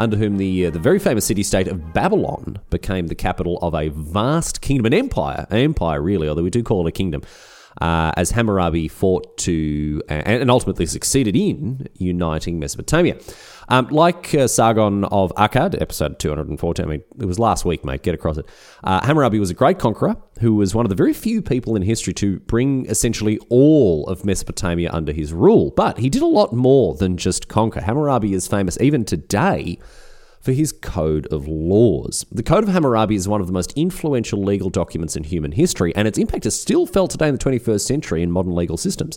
under whom the uh, the very famous city-state of Babylon became the capital of a vast kingdom, an empire, an empire really, although we do call it a kingdom. Uh, as Hammurabi fought to and, and ultimately succeeded in uniting Mesopotamia. Um, like uh, Sargon of Akkad, episode 214, I mean, it was last week, mate, get across it. Uh, Hammurabi was a great conqueror who was one of the very few people in history to bring essentially all of Mesopotamia under his rule. But he did a lot more than just conquer. Hammurabi is famous even today for his Code of Laws. The Code of Hammurabi is one of the most influential legal documents in human history, and its impact is still felt today in the 21st century in modern legal systems.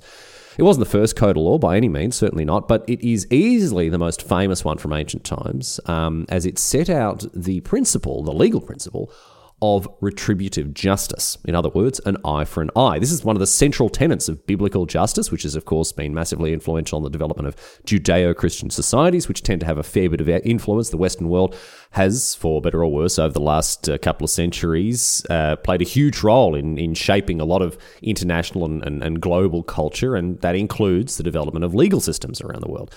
It wasn't the first code of law by any means, certainly not, but it is easily the most famous one from ancient times, um, as it set out the principle, the legal principle, of retributive justice. In other words, an eye for an eye. This is one of the central tenets of biblical justice, which has, of course, been massively influential on the development of Judeo Christian societies, which tend to have a fair bit of influence. The Western world has, for better or worse, over the last uh, couple of centuries, uh, played a huge role in, in shaping a lot of international and, and, and global culture, and that includes the development of legal systems around the world.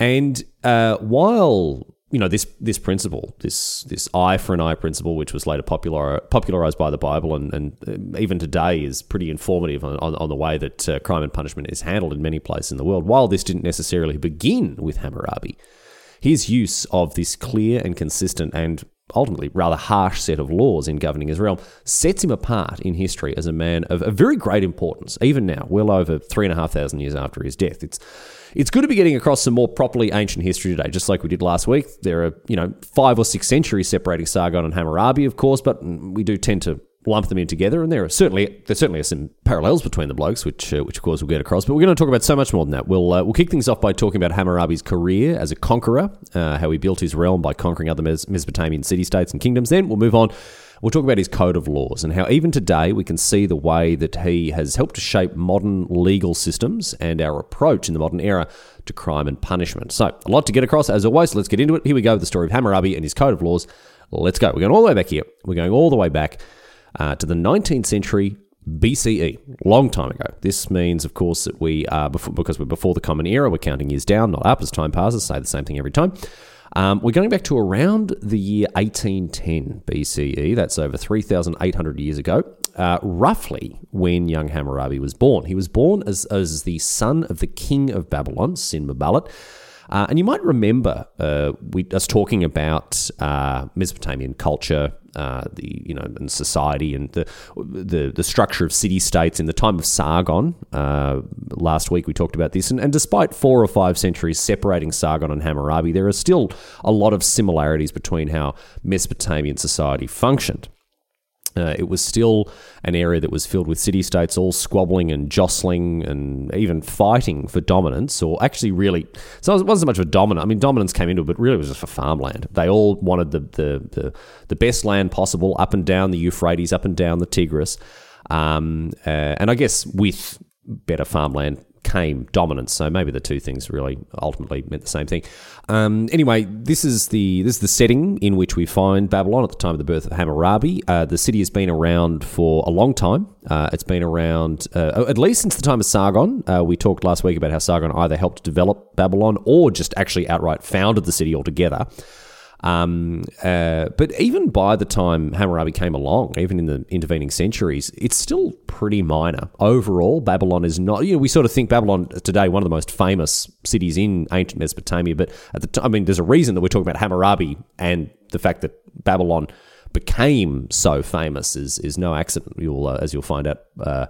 And uh, while you know this this principle, this this eye for an eye principle, which was later popular, popularized by the Bible, and, and uh, even today is pretty informative on, on, on the way that uh, crime and punishment is handled in many places in the world. While this didn't necessarily begin with Hammurabi, his use of this clear and consistent and ultimately rather harsh set of laws in governing his realm sets him apart in history as a man of a very great importance, even now, well over three and a half thousand years after his death. It's it's good to be getting across some more properly ancient history today, just like we did last week. There are, you know, five or six centuries separating Sargon and Hammurabi, of course, but we do tend to lump them in together, and there are certainly there certainly are some parallels between the blokes, which uh, which of course we'll get across. But we're going to talk about so much more than that. We'll uh, we'll kick things off by talking about Hammurabi's career as a conqueror, uh, how he built his realm by conquering other Mes- Mesopotamian city states and kingdoms. Then we'll move on We'll talk about his code of laws and how even today we can see the way that he has helped to shape modern legal systems and our approach in the modern era to crime and punishment. So, a lot to get across as always. Let's get into it. Here we go with the story of Hammurabi and his code of laws. Let's go. We're going all the way back here. We're going all the way back uh, to the 19th century BCE, long time ago. This means, of course, that we are before, because we're before the Common Era. We're counting years down, not up, as time passes. Say the same thing every time. Um, we're going back to around the year 1810 BCE. That's over 3,800 years ago, uh, roughly when young Hammurabi was born. He was born as, as the son of the king of Babylon, Sin-Muballit. Uh, and you might remember uh, we, us talking about uh, Mesopotamian culture, uh, the you know, and society, and the the, the structure of city states in the time of Sargon. Uh, last week we talked about this, and, and despite four or five centuries separating Sargon and Hammurabi, there are still a lot of similarities between how Mesopotamian society functioned. Uh, it was still an area that was filled with city states all squabbling and jostling and even fighting for dominance, or actually, really, so it wasn't so much of a dominant. I mean, dominance came into it, but really it was just for farmland. They all wanted the, the, the, the best land possible up and down the Euphrates, up and down the Tigris. Um, uh, and I guess with better farmland came dominance. So maybe the two things really ultimately meant the same thing. Um, anyway, this is the this is the setting in which we find Babylon at the time of the birth of Hammurabi. Uh, the city has been around for a long time. Uh, it's been around uh, at least since the time of Sargon. Uh, we talked last week about how Sargon either helped develop Babylon or just actually outright founded the city altogether. Um, uh, but even by the time Hammurabi came along, even in the intervening centuries, it's still pretty minor. Overall, Babylon is not, you know, we sort of think Babylon today, one of the most famous cities in ancient Mesopotamia, but at the time, I mean, there's a reason that we're talking about Hammurabi and the fact that Babylon became so famous is, is no accident, you'll, uh, as you'll find out. Uh,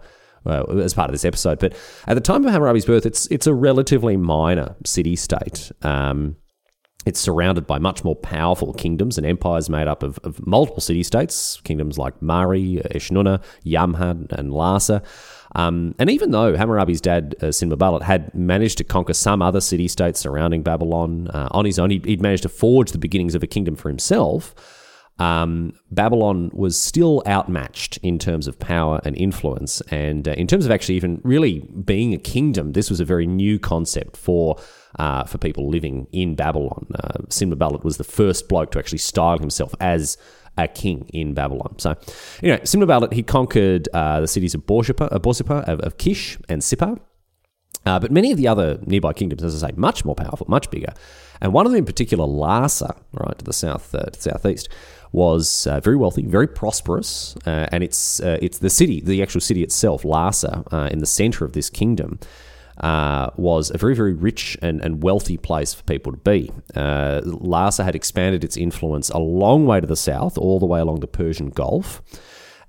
uh, as part of this episode, but at the time of Hammurabi's birth, it's it's a relatively minor city state. Um, it's surrounded by much more powerful kingdoms and empires made up of, of multiple city states, kingdoms like Mari, Eshnunna, Yamhad, and Larsa. Um, and even though Hammurabi's dad, uh, Sin-Muballit, had managed to conquer some other city states surrounding Babylon uh, on his own, he'd, he'd, managed to forge the beginnings of a kingdom for himself. um, Babylon was still outmatched in terms of power and influence. And uh, in terms of actually even really being a kingdom, this was a very new concept for. Uh, for people living in Babylon, uh, Sinbabalat was the first bloke to actually style himself as a king in Babylon. So, you know, Sinbabalat, he conquered uh, the cities of Borsippa, uh, of, of Kish and Sippar. Uh, but many of the other nearby kingdoms, as I say, much more powerful, much bigger. And one of them in particular, Larsa, right to the south, uh, to the southeast, was uh, very wealthy, very prosperous, uh, and it's uh, it's the city, the actual city itself, Larsa, uh, in the center of this kingdom. Uh, was a very, very rich and, and wealthy place for people to be. Uh, Larsa had expanded its influence a long way to the south, all the way along the Persian Gulf.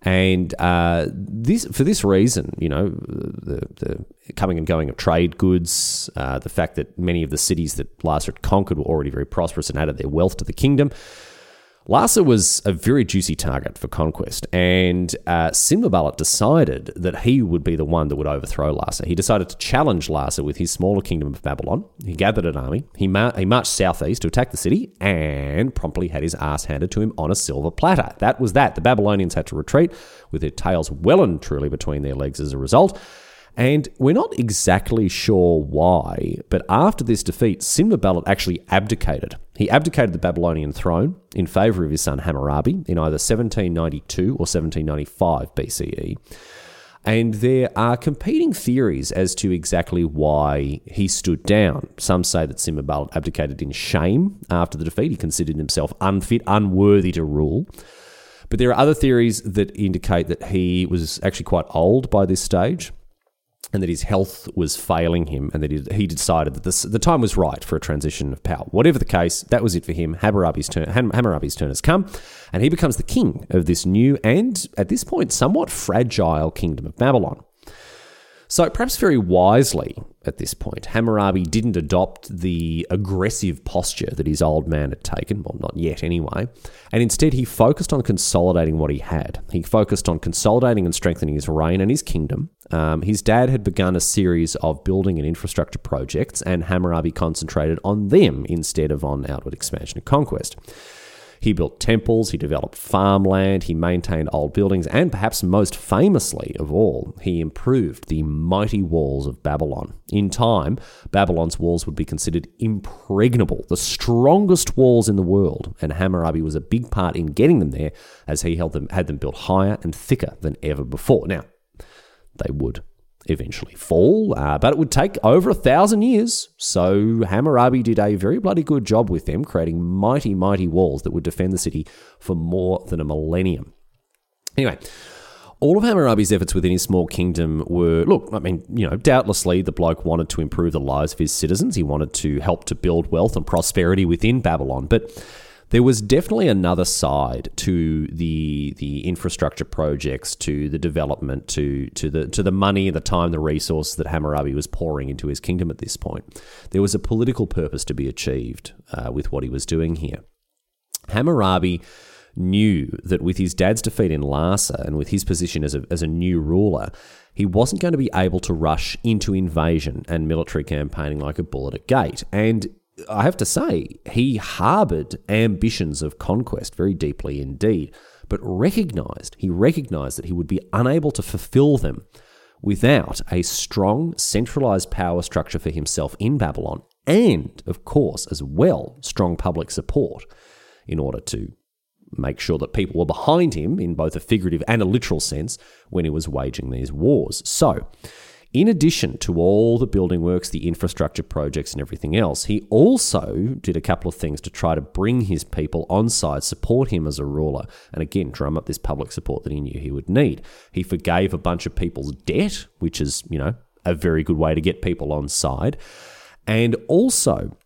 And uh, this, for this reason, you know, the, the coming and going of trade goods, uh, the fact that many of the cities that Larsa had conquered were already very prosperous and added their wealth to the kingdom, Larsa was a very juicy target for conquest, and uh, decided that he would be the one that would overthrow Larsa. He decided to challenge Larsa with his smaller kingdom of Babylon. He gathered an army, he, mar- he marched southeast to attack the city, and promptly had his ass handed to him on a silver platter. That was that. The Babylonians had to retreat, with their tails well and truly between their legs as a result. And we're not exactly sure why, but after this defeat, Sinbabalat actually abdicated. He abdicated the Babylonian throne in favor of his son Hammurabi in either 1792 or 1795 BCE. And there are competing theories as to exactly why he stood down. Some say that Sinbabalat abdicated in shame after the defeat. He considered himself unfit, unworthy to rule. But there are other theories that indicate that he was actually quite old by this stage and that his health was failing him, and that he, decided that this, the time was right for a transition of power. Whatever the case, that was it for him. Hammurabi's turn, Hammurabi's turn has come, and he becomes the king of this new and, at this point, somewhat fragile kingdom of Babylon. So, perhaps very wisely at this point, Hammurabi didn't adopt the aggressive posture that his old man had taken, well, not yet anyway, and instead he focused on consolidating what he had. He focused on consolidating and strengthening his reign and his kingdom. Um, his dad had begun a series of building and infrastructure projects, and Hammurabi concentrated on them instead of on outward expansion and conquest. He built temples, he developed farmland, he maintained old buildings, and perhaps most famously of all, he improved the mighty walls of Babylon. In time, Babylon's walls would be considered impregnable, the strongest walls in the world, and Hammurabi was a big part in getting them there as he held them, had them built higher and thicker than ever before. Now, they would eventually fall, uh, but it would take over a thousand years. So Hammurabi did a very bloody good job with them, creating mighty, mighty walls that would defend the city for more than a millennium. Anyway, all of Hammurabi's efforts within his small kingdom were look, I mean, you know, doubtlessly the bloke wanted to improve the lives of his citizens. He wanted to help to build wealth and prosperity within Babylon, but there was definitely another side to the the infrastructure projects, to the development, to to the to the money, the time, the resource that Hammurabi was pouring into his kingdom at this point. There was a political purpose to be achieved uh, with what he was doing here. Hammurabi knew that with his dad's defeat in Larsa and with his position as a, as a new ruler, he wasn't going to be able to rush into invasion and military campaigning like a bull at a gate. And I have to say, he harbored ambitions of conquest very deeply indeed, but recognized, he recognized that he would be unable to fulfill them without a strong centralized power structure for himself in Babylon, and, of course, as well, strong public support in order to make sure that people were behind him in both a figurative and a literal sense when he was waging these wars. So, in addition to all the building works, the infrastructure projects, and everything else, he also did a couple of things to try to bring his people on side, support him as a ruler, and again, drum up this public support that he knew he would need. He forgave a bunch of people's debt, which is, you know, a very good way to get people on side, and also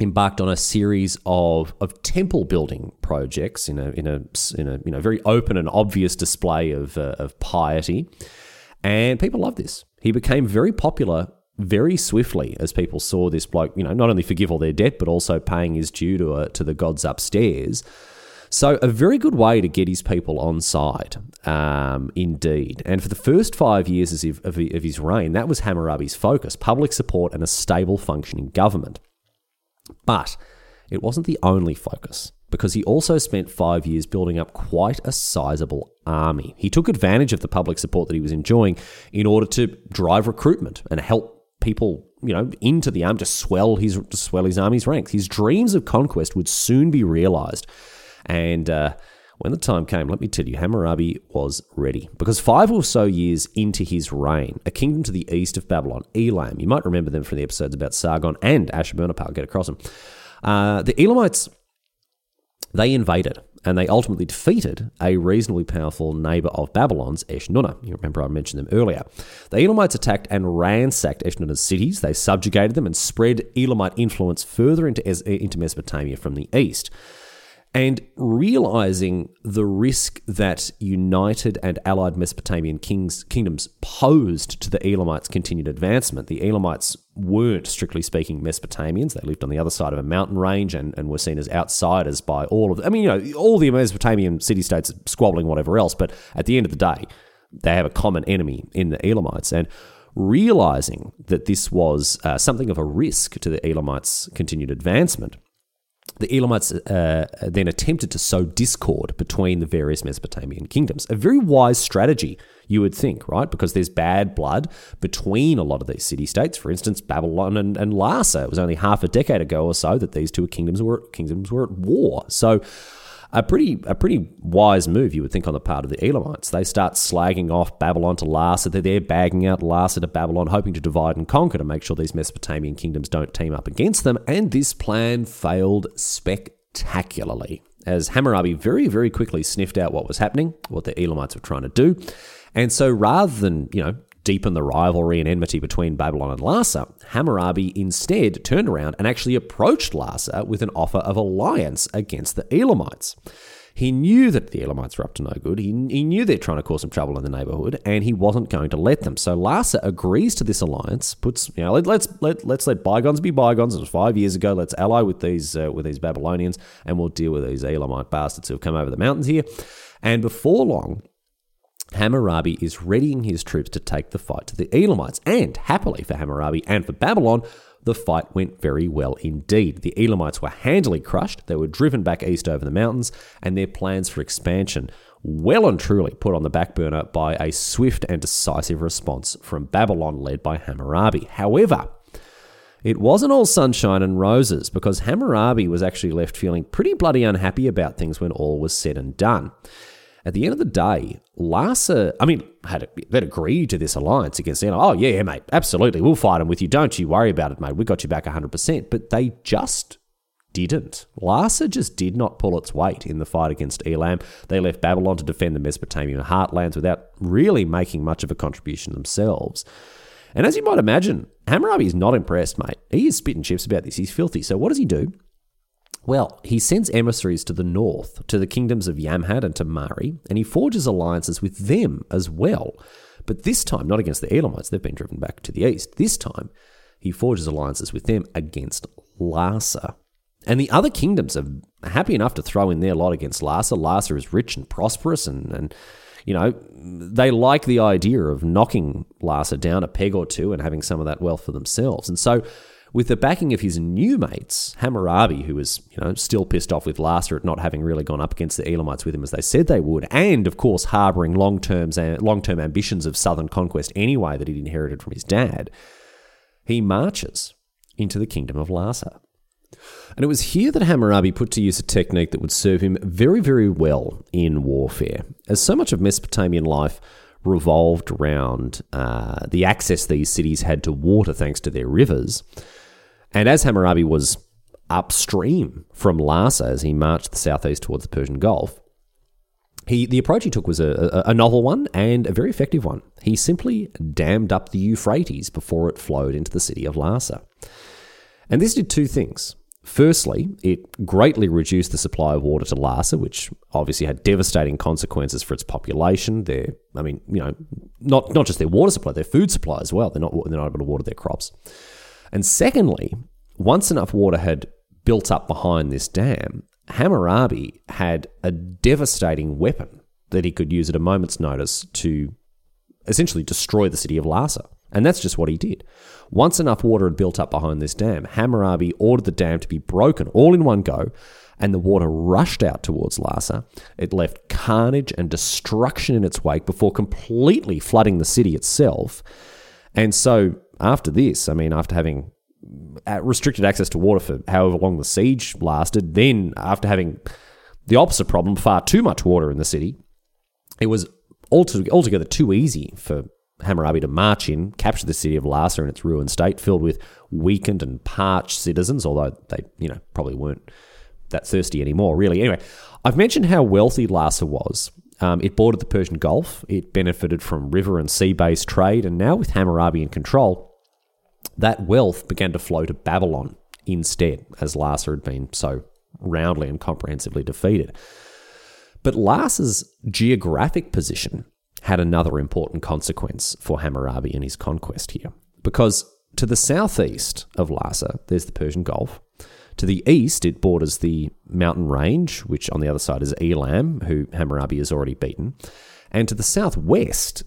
embarked on a series of, of temple building projects in a in a in a you know very open and obvious display of uh, of piety, and people loved this. He became very popular very swiftly as people saw this bloke, you know, not only forgive all their debt, but also paying his due to, uh, to the gods upstairs. So, a very good way to get his people on side, um, indeed. And for the first five years of, of, of his reign, that was Hammurabi's focus public support and a stable functioning government. But it wasn't the only focus because he also spent five years building up quite a sizable army. He took advantage of the public support that he was enjoying in order to drive recruitment and help people, you know, into the army to swell his to swell his army's ranks. His dreams of conquest would soon be realized, and. Uh, when the time came, let me tell you, Hammurabi was ready. Because five or so years into his reign, a kingdom to the east of Babylon, Elam, you might remember them from the episodes about Sargon and Ashurbanipal, get across them. Uh, the Elamites they invaded and they ultimately defeated a reasonably powerful neighbor of Babylon's, Eshnunna. You remember I mentioned them earlier. The Elamites attacked and ransacked Eshnunna's cities. They subjugated them and spread Elamite influence further into, into Mesopotamia from the east and realizing the risk that united and allied Mesopotamian kings, kingdoms posed to the Elamites' continued advancement. The Elamites weren't, strictly speaking, Mesopotamians. They lived on the other side of a mountain range and, and were seen as outsiders by all of. I mean, you know, all the Mesopotamian city states squabbling, whatever else, but at the end of the day, they have a common enemy in the Elamites. And realizing that this was uh, something of a risk to the Elamites' continued advancement, the Elamites uh, then attempted to sow discord between the various Mesopotamian kingdoms. A very wise strategy, you would think, right? Because there's bad blood between a lot of these city states. For instance, Babylon and, and Larsa. It was only half a decade ago or so that these two kingdoms were kingdoms were at war. So a pretty a pretty wise move, you would think, on the part of the Elamites. They start slagging off Babylon to Larsa. They're there bagging out Larsa to Babylon, hoping to divide and conquer to make sure these Mesopotamian kingdoms don't team up against them. And this plan failed spectacularly, as Hammurabi very, very quickly sniffed out what was happening, what the Elamites were trying to do. And so rather than, you know, deepen the rivalry and enmity between Babylon and Larsa, Hammurabi instead turned around and actually approached Larsa with an offer of alliance against the Elamites. He knew that the Elamites were up to no good. He, he knew they're trying to cause some trouble in the neighborhood, and he wasn't going to let them. So Larsa agrees to this alliance. Puts you know let, let's let let's let bygones be bygones. It was five years ago. Let's ally with these uh, with these Babylonians, and we'll deal with these Elamite bastards who have come over the mountains here. And before long, Hammurabi is readying his troops to take the fight to the Elamites. And happily for Hammurabi and for Babylon, the fight went very well indeed. The Elamites were handily crushed, they were driven back east over the mountains, and their plans for expansion well and truly put on the back burner by a swift and decisive response from Babylon led by Hammurabi. However, it wasn't all sunshine and roses because Hammurabi was actually left feeling pretty bloody unhappy about things when all was said and done. At the end of the day, Larsa, I mean, had they'd agreed to this alliance against Anna. Oh, yeah, mate, absolutely. We'll fight them with you. Don't you worry about it, mate. We got you back 100%. But they just didn't. Larsa just did not pull its weight in the fight against Elam. They left Babylon to defend the Mesopotamian heartlands without really making much of a contribution themselves. And as you might imagine, Hammurabi is not impressed, mate. He is spitting chips about this. He's filthy. So what does he do? Well, he sends emissaries to the north, to the kingdoms of Yamhad and to Mari, and he forges alliances with them as well. But this time, not against the Elamites, they've been driven back to the east. This time, he forges alliances with them against Larsa. And the other kingdoms are happy enough to throw in their lot against Larsa. Larsa is rich and prosperous, and, and you know, they like the idea of knocking Larsa down a peg or two and having some of that wealth for themselves. And so with the backing of his new mates, Hammurabi, who was you know still pissed off with Larsa at not having really gone up against the Elamites with him as they said they would, and of course harbouring long term long term ambitions of southern conquest anyway that he'd inherited from his dad, he marches into the kingdom of Larsa. And it was here that Hammurabi put to use a technique that would serve him very, very well in warfare. As so much of Mesopotamian life revolved around uh, the access these cities had to water thanks to their rivers, and as Hammurabi was upstream from Larsa as he marched the southeast towards the Persian Gulf, he, the approach he took was a, a, novel one and a very effective one. He simply dammed up the Euphrates before it flowed into the city of Larsa. And this did two things. Firstly, it greatly reduced the supply of water to Larsa, which obviously had devastating consequences for its population. Their, I mean, you know, not not just their water supply, their food supply as well. They're not they're not able to water their crops. And secondly, once enough water had built up behind this dam, Hammurabi had a devastating weapon that he could use at a moment's notice to essentially destroy the city of Larsa. And that's just what he did. Once enough water had built up behind this dam, Hammurabi ordered the dam to be broken all in one go, and the water rushed out towards Larsa. It left carnage and destruction in its wake before completely flooding the city itself. And so, after this, I mean, after having uh, restricted access to water for however long the siege lasted, then after having the opposite problem, far too much water in the city, it was altogether too easy for Hammurabi to march in, capture the city of Larsa in its ruined state, filled with weakened and parched citizens, although they, you know, probably weren't that thirsty anymore, really. Anyway, I've mentioned how wealthy Larsa was. Um, it bordered the Persian Gulf. It benefited from river and sea based trade. And now, with Hammurabi in control, that wealth began to flow to Babylon instead, as Larsa had been so roundly and comprehensively defeated. But Larsa's geographic position had another important consequence for Hammurabi and his conquest here. Because to the southeast of Larsa, there's the Persian Gulf. To the east, it borders the mountain range, which on the other side is Elam, who Hammurabi has already beaten. And to the southwest,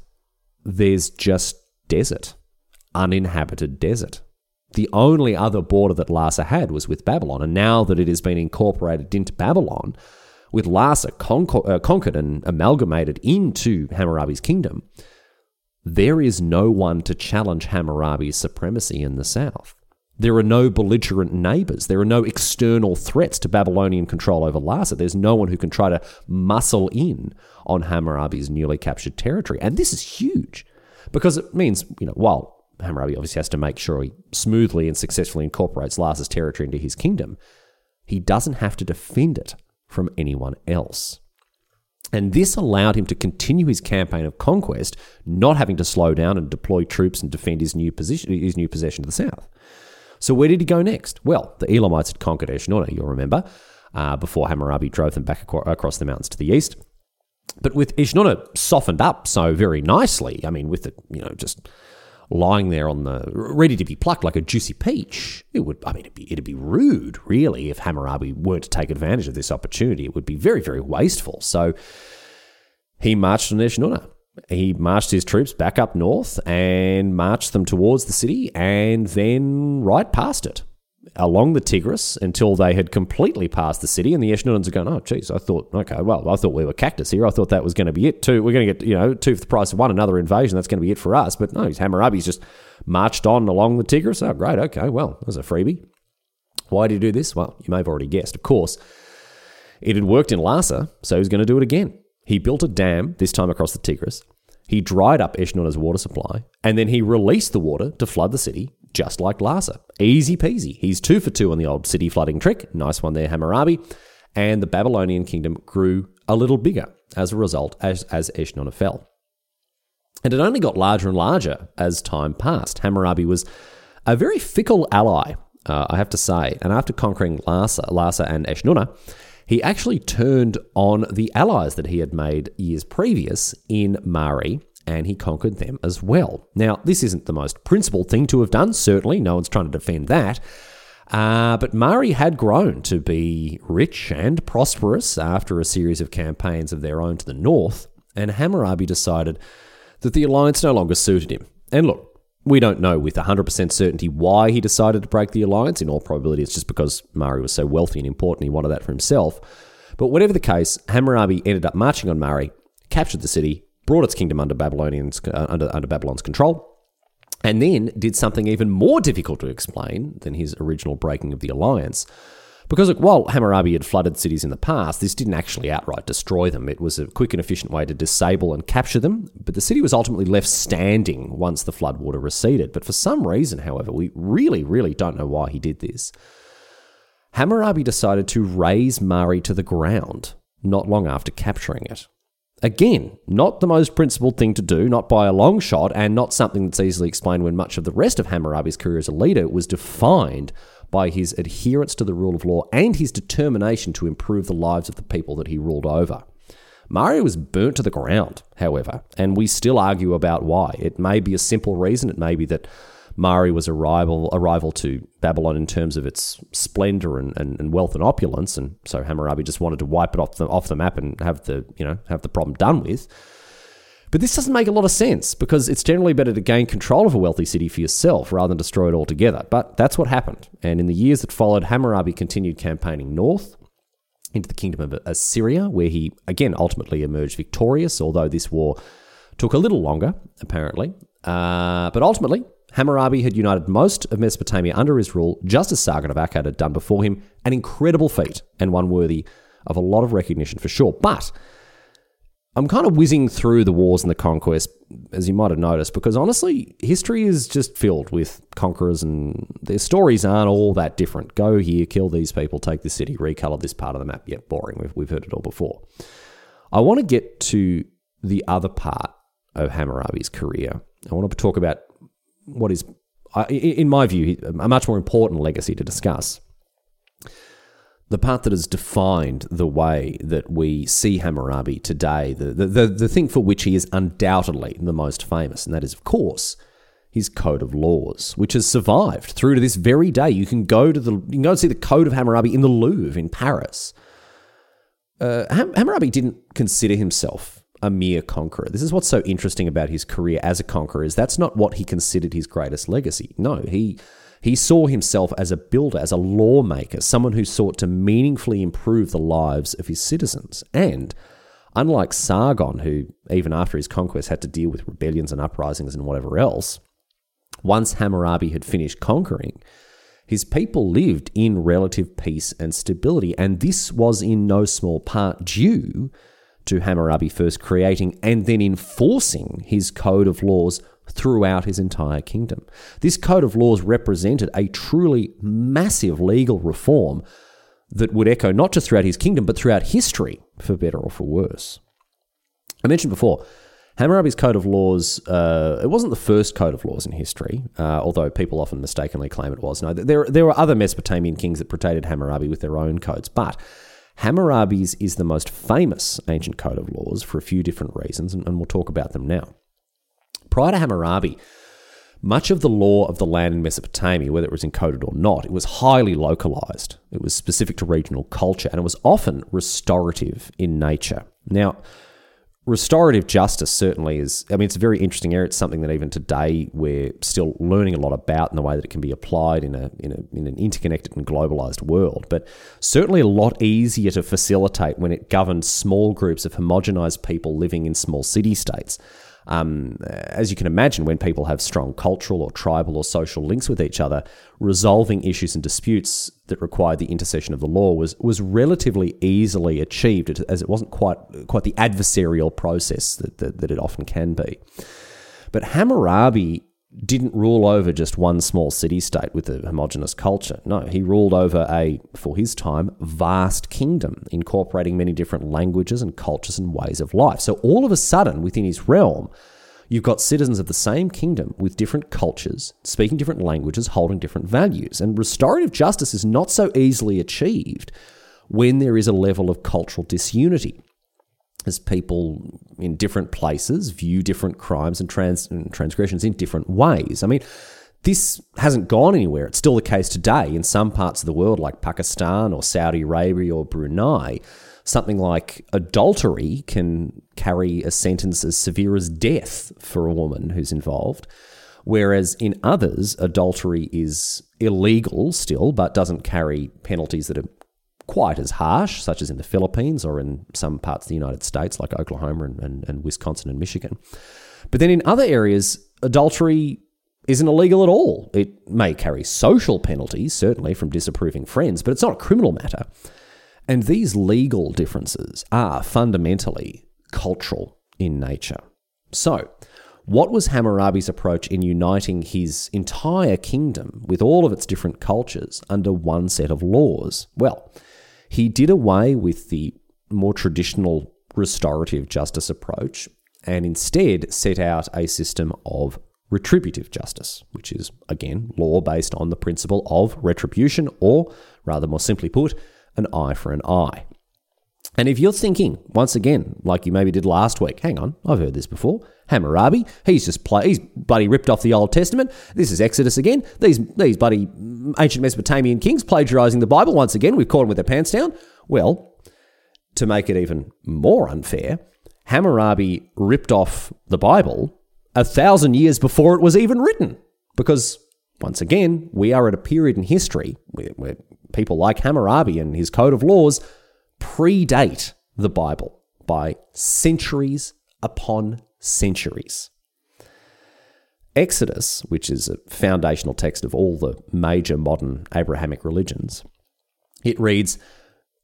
there's just desert, uninhabited desert. The only other border that Larsa had was with Babylon, and now that it has been incorporated into Babylon, with Larsa uh, conquered and amalgamated into Hammurabi's kingdom, there is no one to challenge Hammurabi's supremacy in the south. There are no belligerent neighbors. There are no external threats to Babylonian control over Larsa. There's no one who can try to muscle in on Hammurabi's newly captured territory. And this is huge because it means, you know, while Hammurabi obviously has to make sure he smoothly and successfully incorporates Larsa's territory into his kingdom, he doesn't have to defend it from anyone else. And this allowed him to continue his campaign of conquest, not having to slow down and deploy troops and defend his new position, his new possession to the south. So where did he go next? Well, the Elamites had conquered Eshnunna, you'll remember, uh, before Hammurabi drove them back across the mountains to the east. But with Eshnunna softened up so very nicely, I mean, with it, you know, just lying there on the ready to be plucked like a juicy peach. It would, I mean, it'd be, it'd be rude, really, if Hammurabi weren't to take advantage of this opportunity. It would be very, very wasteful. So he marched on Eshnunna. He marched his troops back up north and marched them towards the city and then right past it along the Tigris until they had completely passed the city. And the Eshnunans are going, oh, geez, I thought, okay, well, I thought we were cactus here. I thought that was going to be it. Two, we're going to get, you know, two for the price of one, another invasion. That's going to be it for us. But no, he's Hammurabi's just marched on along the Tigris. Oh, great. Okay, well, there's a freebie. Why did he do this? Well, you may have already guessed. Of course, it had worked in Larsa, so he's going to do it again. He built a dam, this time across the Tigris. He dried up Eshnunna's water supply, and then he released the water to flood the city just like Larsa. Easy peasy. He's two for two on the old city flooding trick. Nice one there, Hammurabi. And the Babylonian kingdom grew a little bigger as a result as, as Eshnunna fell. And it only got larger and larger as time passed. Hammurabi was a very fickle ally, uh, I have to say. And after conquering Larsa, Larsa and Eshnunna, he actually turned on the allies that he had made years previous in Mari and he conquered them as well. Now, this isn't the most principled thing to have done, certainly, no one's trying to defend that. Uh, but Mari had grown to be rich and prosperous after a series of campaigns of their own to the north, and Hammurabi decided that the alliance no longer suited him. And look, we don't know with 100% certainty why he decided to break the alliance. In all probability, it's just because Mari was so wealthy and important, he wanted that for himself. But whatever the case, Hammurabi ended up marching on Mari, captured the city, brought its kingdom under Babylonians uh, under under Babylon's control, and then did something even more difficult to explain than his original breaking of the alliance. Because while Hammurabi had flooded cities in the past, this didn't actually outright destroy them. It was a quick and efficient way to disable and capture them, but the city was ultimately left standing once the floodwater receded. But for some reason, however, we really, really don't know why he did this. Hammurabi decided to raze Mari to the ground not long after capturing it. Again, not the most principled thing to do, not by a long shot, and not something that's easily explained when much of the rest of Hammurabi's career as a leader was defined by his adherence to the rule of law and his determination to improve the lives of the people that he ruled over. Mari was burnt to the ground, however, and we still argue about why. It may be a simple reason, it may be that Mari was a rival, a rival to Babylon in terms of its splendor and, and, and, wealth and opulence, and so Hammurabi just wanted to wipe it off the off the map and have the you know have the problem done with. But this doesn't make a lot of sense because it's generally better to gain control of a wealthy city for yourself rather than destroy it altogether. But that's what happened. And in the years that followed, Hammurabi continued campaigning north into the kingdom of Assyria, where he again ultimately emerged victorious, although this war took a little longer, apparently. Uh, but ultimately, Hammurabi had united most of Mesopotamia under his rule, just as Sargon of Akkad had done before him, an incredible feat and one worthy of a lot of recognition for sure. But I'm kind of whizzing through the wars and the conquest, as you might have noticed, because honestly, history is just filled with conquerors and their stories aren't all that different. Go here, kill these people, take this city, recolor this part of the map. Yeah, boring. We've, we've heard it all before. I want to get to the other part of Hammurabi's career. I want to talk about what is, in my view, a much more important legacy to discuss the part that has defined the way that we see Hammurabi today, the, the, the, the, thing for which he is undoubtedly the most famous, and that is, of course, his code of laws, which has survived through to this very day. You can go to the you can go and see the code of Hammurabi in the Louvre in Paris. Uh, Hammurabi didn't consider himself a mere conqueror. This is what's so interesting about his career as a conqueror is that's not what he considered his greatest legacy. No, he he saw himself as a builder, as a lawmaker, someone who sought to meaningfully improve the lives of his citizens. And unlike Sargon, who even after his conquest had to deal with rebellions and uprisings and whatever else, once Hammurabi had finished conquering, his people lived in relative peace and stability. And this was in no small part due to Hammurabi first creating and then enforcing his code of laws throughout his entire kingdom. This code of laws represented a truly massive legal reform that would echo not just throughout his kingdom, but throughout history, for better or for worse. I mentioned before, Hammurabi's code of laws, uh, it wasn't the first code of laws in history, uh, although people often mistakenly claim it was. No, there, there were other Mesopotamian kings that predated Hammurabi with their own codes, but Hammurabi's is the most famous ancient code of laws for a few different reasons, and, and we'll talk about them now. Prior to Hammurabi, much of the law of the land in Mesopotamia, whether it was encoded or not, it was highly localized. It was specific to regional culture and it was often restorative in nature. Now, restorative justice certainly is, I mean, it's a very interesting area. It's something that even today we're still learning a lot about in the way that it can be applied in, a, in, a, in an interconnected and globalized world. But certainly a lot easier to facilitate when it governs small groups of homogenized people living in small city states. Um, as you can imagine, when people have strong cultural or tribal or social links with each other, resolving issues and disputes that required the intercession of the law was was relatively easily achieved, as it wasn't quite quite the adversarial process that, that, that it often can be. But Hammurabi didn't rule over just one small city state with a homogenous culture. No, he ruled over a, for his time, vast kingdom, incorporating many different languages and cultures and ways of life. So all of a sudden, within his realm, you've got citizens of the same kingdom with different cultures, speaking different languages, holding different values. And restorative justice is not so easily achieved when there is a level of cultural disunity as people in different places view different crimes and, trans- and transgressions in different ways. I mean, this hasn't gone anywhere. It's still the case today in some parts of the world, like Pakistan or Saudi Arabia or Brunei. Something like adultery can carry a sentence as severe as death for a woman who's involved. Whereas in others, adultery is illegal still, but doesn't carry penalties that are quite as harsh, such as in the Philippines or in some parts of the United States, like Oklahoma and, and, and Wisconsin and Michigan. But then in other areas, adultery isn't illegal at all. It may carry social penalties, certainly from disapproving friends, but it's not a criminal matter. And these legal differences are fundamentally cultural in nature. So, what was Hammurabi's approach in uniting his entire kingdom with all of its different cultures under one set of laws? Well, he did away with the more traditional restorative justice approach and instead set out a system of retributive justice, which is, again, law based on the principle of retribution, or rather more simply put, an eye for an eye. And if you're thinking, once again, like you maybe did last week, hang on, I've heard this before. Hammurabi, he's just play, he's bloody ripped off the Old Testament. This is Exodus again. These these bloody ancient Mesopotamian kings plagiarizing the Bible once again. We've caught them with their pants down. Well, to make it even more unfair, Hammurabi ripped off the Bible a thousand years before it was even written. Because, once again, we are at a period in history where, where people like Hammurabi and his code of laws predate the Bible by centuries upon centuries. Exodus, which is a foundational text of all the major modern Abrahamic religions, it reads,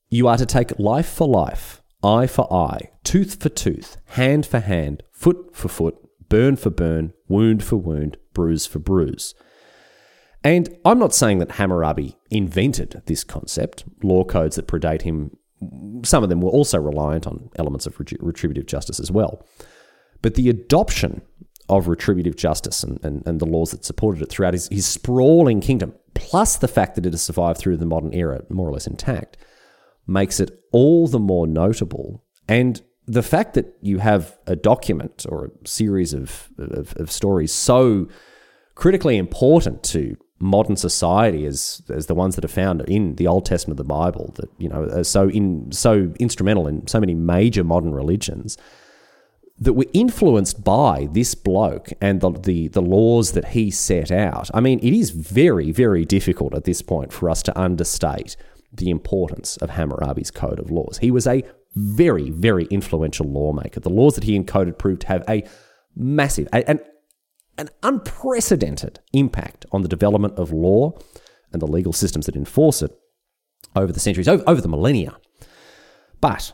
You are to take life for life, eye for eye, tooth for tooth, hand for hand, foot for foot, burn for burn, wound for wound, bruise for bruise. And I'm not saying that Hammurabi invented this concept. Law codes that predate him, some of them were also reliant on elements of retributive justice as well. But the adoption of retributive justice and, and, and the laws that supported it throughout his, his sprawling kingdom, plus the fact that it has survived through the modern era more or less intact, makes it all the more notable. And the fact that you have a document or a series of, of, of stories so critically important to modern society as as the ones that are found in the Old Testament of the Bible that you know are so in so instrumental in so many major modern religions that were influenced by this bloke and the, the, the laws that he set out. I mean, it is very, very difficult at this point for us to understate the importance of Hammurabi's code of laws. He was a very, very influential lawmaker. The laws that he encoded proved to have a massive, an, an unprecedented impact on the development of law and the legal systems that enforce it over the centuries, over, over the millennia. But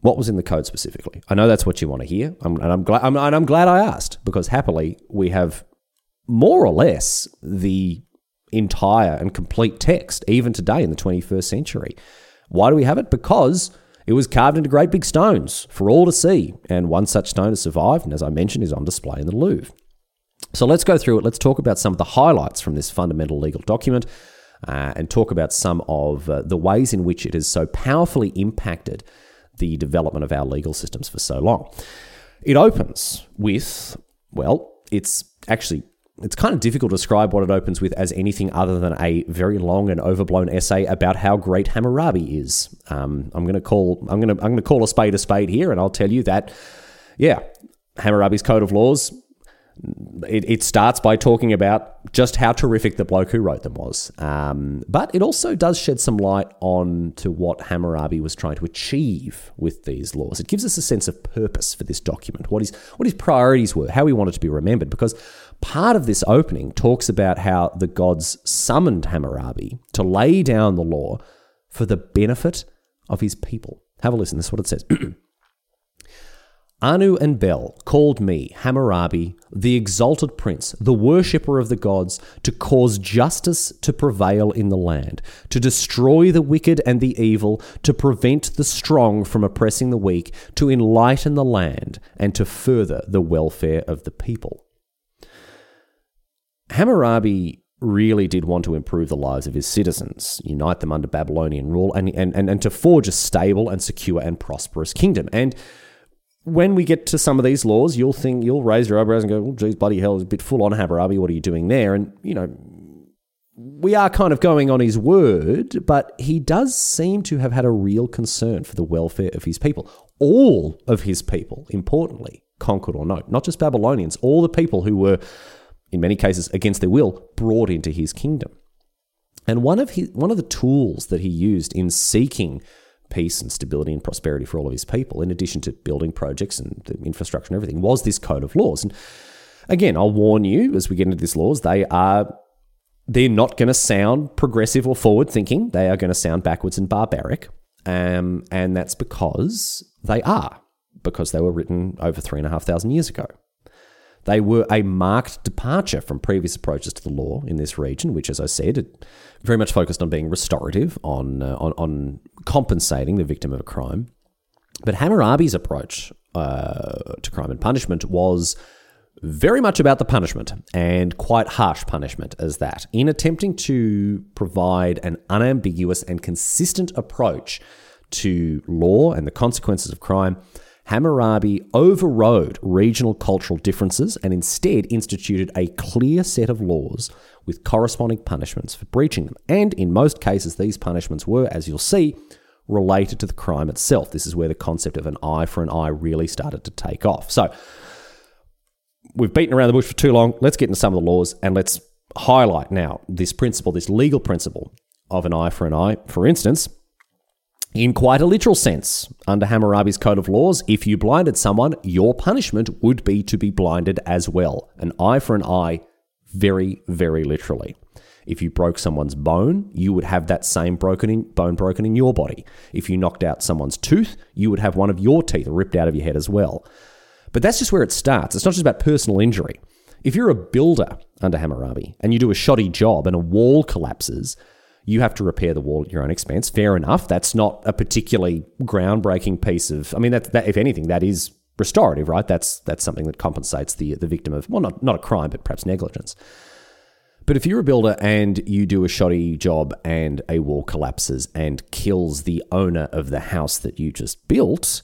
what was in the code specifically? I know that's what you want to hear, I'm, and I'm glad. I'm, and I'm glad I asked because happily we have more or less the entire and complete text, even today in the 21st century. Why do we have it? Because it was carved into great big stones for all to see, and one such stone has survived, and as I mentioned, is on display in the Louvre. So let's go through it. Let's talk about some of the highlights from this fundamental legal document. Uh, and talk about some of uh, the ways in which it has so powerfully impacted the development of our legal systems for so long. It opens with, well, it's actually it's kind of difficult to describe what it opens with as anything other than a very long and overblown essay about how great Hammurabi is. Um, I'm going to call I'm going to I'm going to call a spade a spade here, and I'll tell you that, yeah, Hammurabi's code of laws it, it, starts by talking about just how terrific the bloke who wrote them was. Um, but it also does shed some light on to what Hammurabi was trying to achieve with these laws. It gives us a sense of purpose for this document, what his, what his priorities were, how he wanted to be remembered. Because part of this opening talks about how the gods summoned Hammurabi to lay down the law for the benefit of his people. Have a listen, this is what it says. Anu and Bel called me, Hammurabi, the exalted prince, the worshipper of the gods, to cause justice to prevail in the land, to destroy the wicked and the evil, to prevent the strong from oppressing the weak, to enlighten the land, and to further the welfare of the people. Hammurabi really did want to improve the lives of his citizens, unite them under Babylonian rule, and, and, and, and to forge a stable and secure and prosperous kingdom. And when we get to some of these laws, you'll think you'll raise your eyebrows and go, "Well, geez, bloody hell, it's a bit full on Hammurabi. What are you doing there?" And you know, we are kind of going on his word, but he does seem to have had a real concern for the welfare of his people, all of his people, importantly, conquered or not, not just Babylonians, all the people who were, in many cases, against their will, brought into his kingdom. And one of his one of the tools that he used in seeking peace and stability and prosperity for all of his people, in addition to building projects and the infrastructure and everything, was this code of laws. And again, I'll warn you as we get into these laws, they are they're not going to sound progressive or forward thinking. They are going to sound backwards and barbaric. Um, and that's because they are, because they were written over three and a half thousand years ago. They were a marked departure from previous approaches to the law in this region, which, as I said, very much focused on being restorative, on, uh, on, on compensating the victim of a crime. But Hammurabi's approach uh, to crime and punishment was very much about the punishment and quite harsh punishment as that. In attempting to provide an unambiguous and consistent approach to law and the consequences of crime, Hammurabi overrode regional cultural differences and instead instituted a clear set of laws with corresponding punishments for breaching them. And in most cases, these punishments were, as you'll see, related to the crime itself. This is where the concept of an eye for an eye really started to take off. So, we've beaten around the bush for too long. Let's get into some of the laws and let's highlight now this principle, this legal principle of an eye for an eye. For instance, in quite a literal sense, under Hammurabi's code of laws, if you blinded someone, your punishment would be to be blinded as well. An eye for an eye, very, very literally. If you broke someone's bone, you would have that same broken in, bone broken in your body. If you knocked out someone's tooth, you would have one of your teeth ripped out of your head as well. But that's just where it starts. It's not just about personal injury. If you're a builder under Hammurabi and you do a shoddy job and a wall collapses, you have to repair the wall at your own expense. Fair enough. That's not a particularly groundbreaking piece of. I mean, that, that if anything, that is restorative, right? That's that's something that compensates the the victim of well, not not a crime, but perhaps negligence. But if you're a builder and you do a shoddy job and a wall collapses and kills the owner of the house that you just built,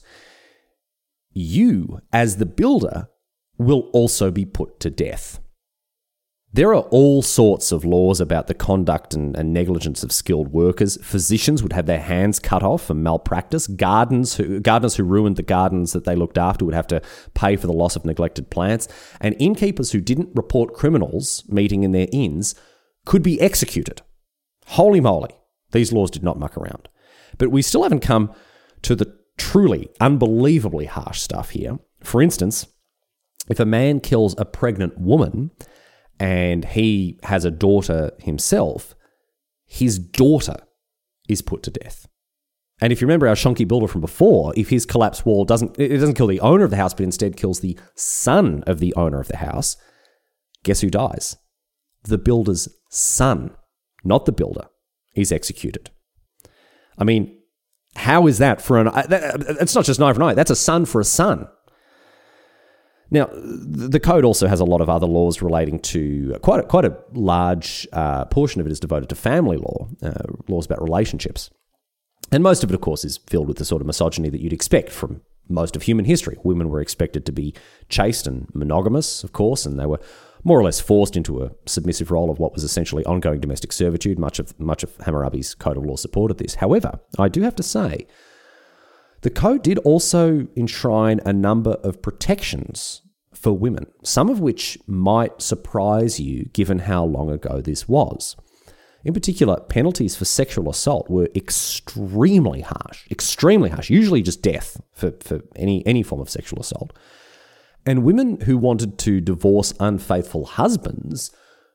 you, as the builder, will also be put to death. There are all sorts of laws about the conduct and, and, negligence of skilled workers. Physicians would have their hands cut off for malpractice. Gardens who, gardeners who ruined the gardens that they looked after would have to pay for the loss of neglected plants. And innkeepers who didn't report criminals meeting in their inns could be executed. Holy moly, these laws did not muck around. But we still haven't come to the truly unbelievably harsh stuff here. For instance, if a man kills a pregnant woman and he has a daughter himself, his daughter is put to death. And if you remember our shonky builder from before, if his collapsed wall doesn't it doesn't kill the owner of the house, but instead kills the son of the owner of the house, guess who dies? The builder's son, not the builder, is executed. I mean, how is that for an? Uh, uh, it's not just eye for eye. That's a son for a son. Now, the code also has a lot of other laws relating to quite a, quite a large uh, portion of it is devoted to family law, uh, laws about relationships. And most of it, of course, is filled with the sort of misogyny that you'd expect from most of human history. Women were expected to be chaste and monogamous, of course, and they were more or less forced into a submissive role of what was essentially ongoing domestic servitude. Much of much of Hammurabi's code of law supported this. However, I do have to say the code did also enshrine a number of protections for women, some of which might surprise you given how long ago this was. In particular, penalties for sexual assault were extremely harsh, extremely harsh, usually just death for, for any, any form of sexual assault. And women who wanted to divorce unfaithful husbands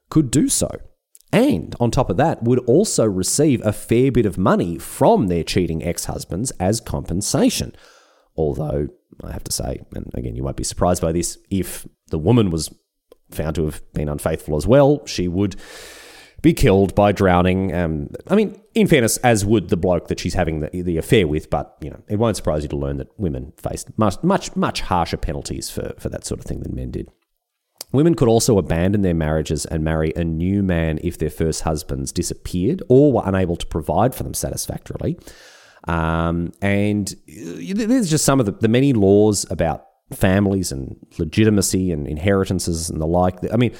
could do so and on top of that, would also receive a fair bit of money from their cheating ex husbands as compensation. Although, I have to say, and again, you won't be surprised by this, if the woman was found to have been unfaithful as well, she would be killed by drowning. Um, I mean, in fairness, as would the bloke that she's having the, the affair with, but you know, it won't surprise you to learn that women faced much, much, much harsher penalties for, for that sort of thing than men did. Women could also abandon their marriages and marry a new man if their first husbands disappeared or were unable to provide for them satisfactorily. Um, and there's just some of the, the many laws about families and legitimacy and inheritances and the like. I mean,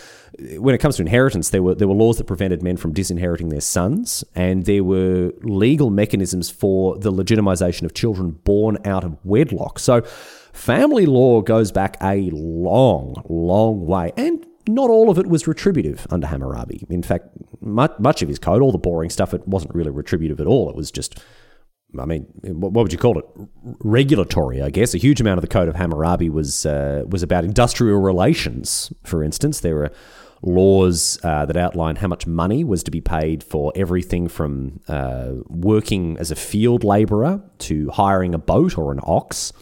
when it comes to inheritance, there were there were laws that prevented men from disinheriting their sons, and there were legal mechanisms for the legitimization of children born out of wedlock. So Family law goes back a long, long way, and not all of it was retributive under Hammurabi. In fact, much, of his code, all the boring stuff, it wasn't really retributive at all. It was just, I mean, what would you call it? Regulatory, I guess. A huge amount of the code of Hammurabi was uh, was about industrial relations. For instance, there were laws uh, that outlined how much money was to be paid for everything from uh, working as a field labourer to hiring a boat or an ox.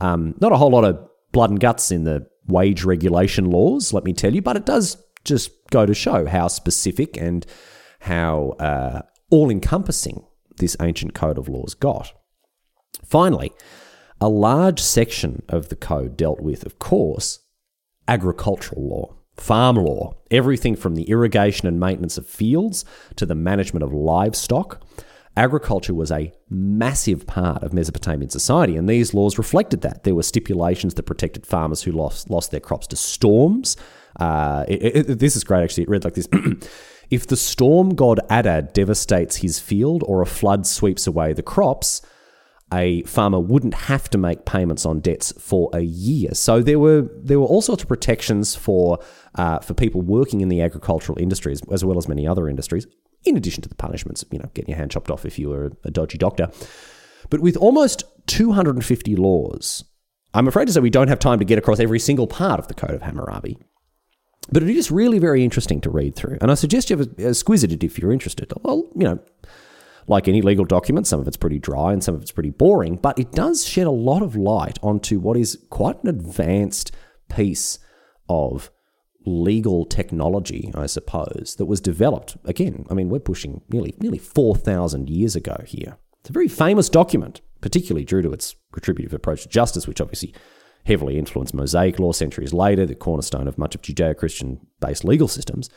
Um, not a whole lot of blood and guts in the wage regulation laws, let me tell you, but it does just go to show how specific and how uh, all encompassing this ancient code of laws got. Finally, a large section of the code dealt with, of course, agricultural law, farm law, everything from the irrigation and maintenance of fields to the management of livestock agriculture was a massive part of Mesopotamian society, and these laws reflected that. There were stipulations that protected farmers who lost, lost their crops to storms. Uh, it, it, this is great, actually. It read like this If the storm god Adad devastates his field or a flood sweeps away the crops, a farmer wouldn't have to make payments on debts for a year. So there were there were all sorts of protections for uh, for people working in the agricultural industries as well as many other industries. In addition to the punishments, you know, getting your hand chopped off if you were a dodgy doctor. But with almost 250 laws, I'm afraid to say we don't have time to get across every single part of the Code of Hammurabi. But it is really very interesting to read through, and I suggest you have a, a squiz at it if you're interested. Well, you know, like any legal document, some of it's pretty dry and some of it's pretty boring, but it does shed a lot of light onto what is quite an advanced piece of legal technology, I suppose, that was developed. Again, I mean, we're pushing nearly nearly 4,000 years ago here. It's a very famous document, particularly due to its retributive approach to justice, which obviously heavily influenced Mosaic law centuries later, the cornerstone of much of Judeo Christian based legal systems.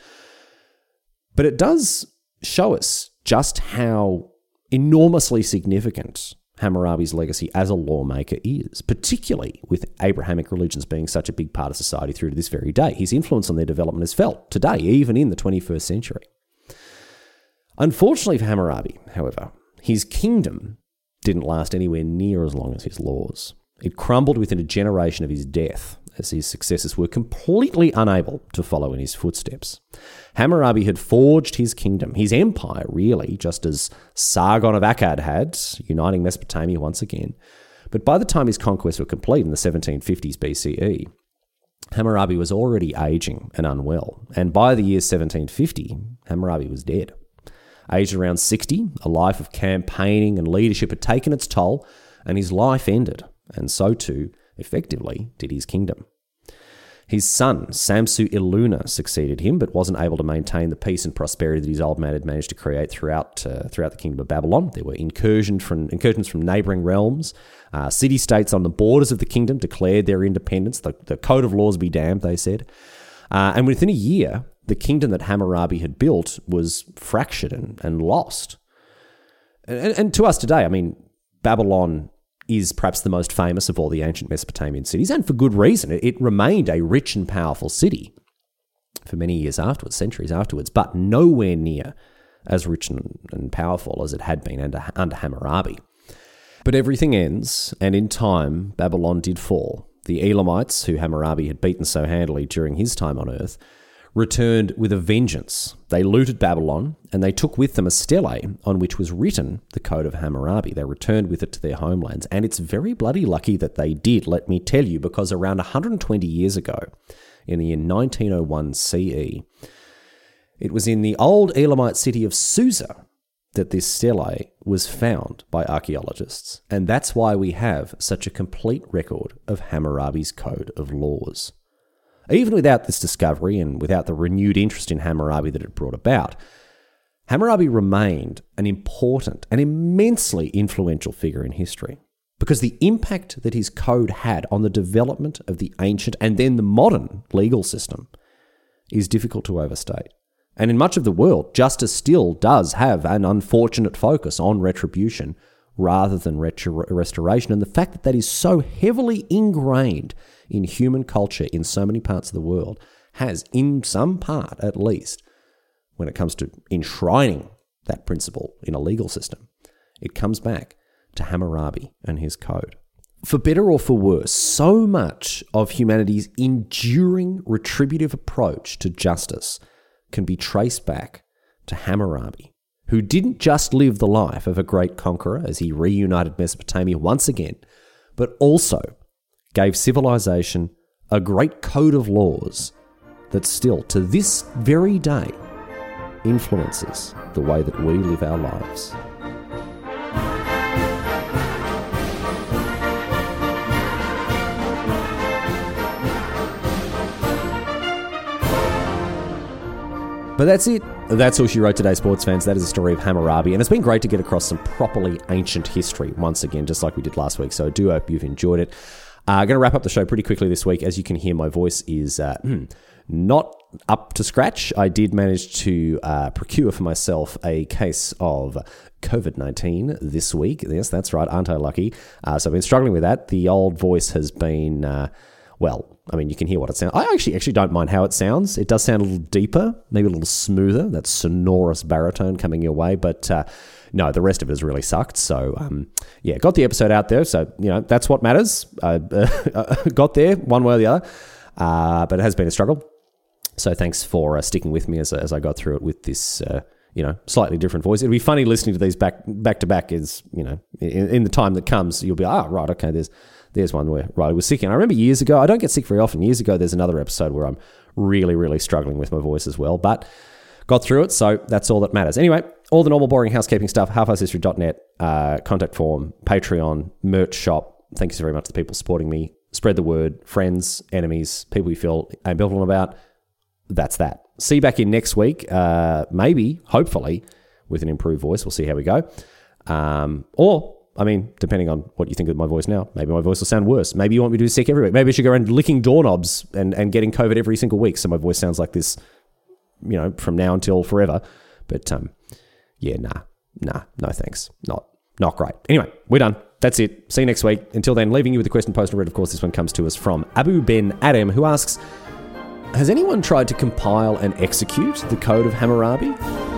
But it does show us just how enormously significant Hammurabi's legacy as a lawmaker is, particularly with Abrahamic religions being such a big part of society through to this very day. His influence on their development is felt today, even in the 21st century. Unfortunately for Hammurabi, however, his kingdom didn't last anywhere near as long as his laws. It crumbled within a generation of his death, as his successors were completely unable to follow in his footsteps. Hammurabi had forged his kingdom, his empire, really, just as Sargon of Akkad had, uniting Mesopotamia once again. But by the time his conquests were complete in the 1750s BCE, Hammurabi was already aging and unwell, and by the year 1750, Hammurabi was dead. Aged around 60, a life of campaigning and leadership had taken its toll, and his life ended and so too, effectively, did his kingdom. His son, Samsu Iluna, succeeded him, but wasn't able to maintain the peace and prosperity that his old man had managed to create throughout uh, throughout the kingdom of Babylon. There were incursions from incursions from neighboring realms. Uh, city states on the borders of the kingdom declared their independence. The, the code of laws be damned, they said. Uh, and within a year, the kingdom that Hammurabi had built was fractured and, and lost. And, and to us today, I mean, Babylon is perhaps the most famous of all the ancient Mesopotamian cities, and for good reason. It remained a rich and powerful city for many years afterwards, centuries afterwards, but nowhere near as rich and, powerful as it had been under, under Hammurabi. But everything ends, and in time, Babylon did fall. The Elamites, who Hammurabi had beaten so handily during his time on earth, returned with a vengeance. They looted Babylon and they took with them a stele on which was written the Code of Hammurabi. They returned with it to their homelands. And it's very bloody lucky that they did, let me tell you, because around 120 years ago, in the year 1901 CE, it was in the old Elamite city of Susa that this stele was found by archaeologists. And that's why we have such a complete record of Hammurabi's Code of Laws. Even without this discovery and without the renewed interest in Hammurabi that it brought about, Hammurabi remained an important and immensely influential figure in history because the impact that his code had on the development of the ancient and then the modern legal system is difficult to overstate. And in much of the world, justice still does have an unfortunate focus on retribution rather than restoration. And the fact that that is so heavily ingrained in human culture in so many parts of the world has, in some part at least, when it comes to enshrining that principle in a legal system, it comes back to Hammurabi and his code. For better or for worse, so much of humanity's enduring retributive approach to justice can be traced back to Hammurabi, who didn't just live the life of a great conqueror as he reunited Mesopotamia once again, but also gave civilization a great code of laws that still, to this very day, influences the way that we live our lives. But that's it. That's all she wrote today, sports fans. That is the story of Hammurabi. And it's been great to get across some properly ancient history once again, just like we did last week. So I do hope you've enjoyed it. I'm uh, going to wrap up the show pretty quickly this week. As you can hear, my voice is uh, hmm, not up to scratch. I did manage to uh, procure for myself a case of COVID 19 this week. Yes, that's right. Aren't I lucky? Uh, so I've been struggling with that. The old voice has been uh, well, I mean, you can hear what it sounds. I actually actually don't mind how it sounds. It does sound a little deeper, maybe a little smoother. That sonorous baritone coming your way, but uh, no, the rest of it has really sucked. So um, yeah, got the episode out there. So you know that's what matters. Uh, got there one way or the other, uh, but it has been a struggle. So thanks for uh, sticking with me as, as I got through it with this uh, you know, slightly different voice. It'd be funny listening to these back back to back. Is you know, in, in, the time that comes, you'll be ah oh, right, okay. There's there's one where Riley was sick, and I remember years ago. I don't get sick very often. Years ago, there's another episode where I'm really really struggling with my voice as well, but got through it. So that's all that matters. Anyway, all the normal boring housekeeping stuff. Halfarsedhistory.net, uh, contact form, Patreon, merch shop. Thank you so very much to the people supporting me. Spread the word, friends, enemies, people you feel ambivalent about. That's that see you back in next week, uh, maybe, hopefully, with an improved voice. We'll see how we go. Um, or, I mean, depending on what you think of my voice now, maybe my voice will sound worse. Maybe you want me to do sick every week. Maybe I should go around licking doorknobs and, and getting COVID every single week so my voice sounds like this, you know, from now until forever. But um, yeah, nah, nah, no thanks. Not not great. Anyway, we're done. That's it. See you next week. Until then, leaving you with the question posted read. Of course, this one comes to us from Abu Ben Adam, who asks, has anyone tried to compile and execute the Code of Hammurabi?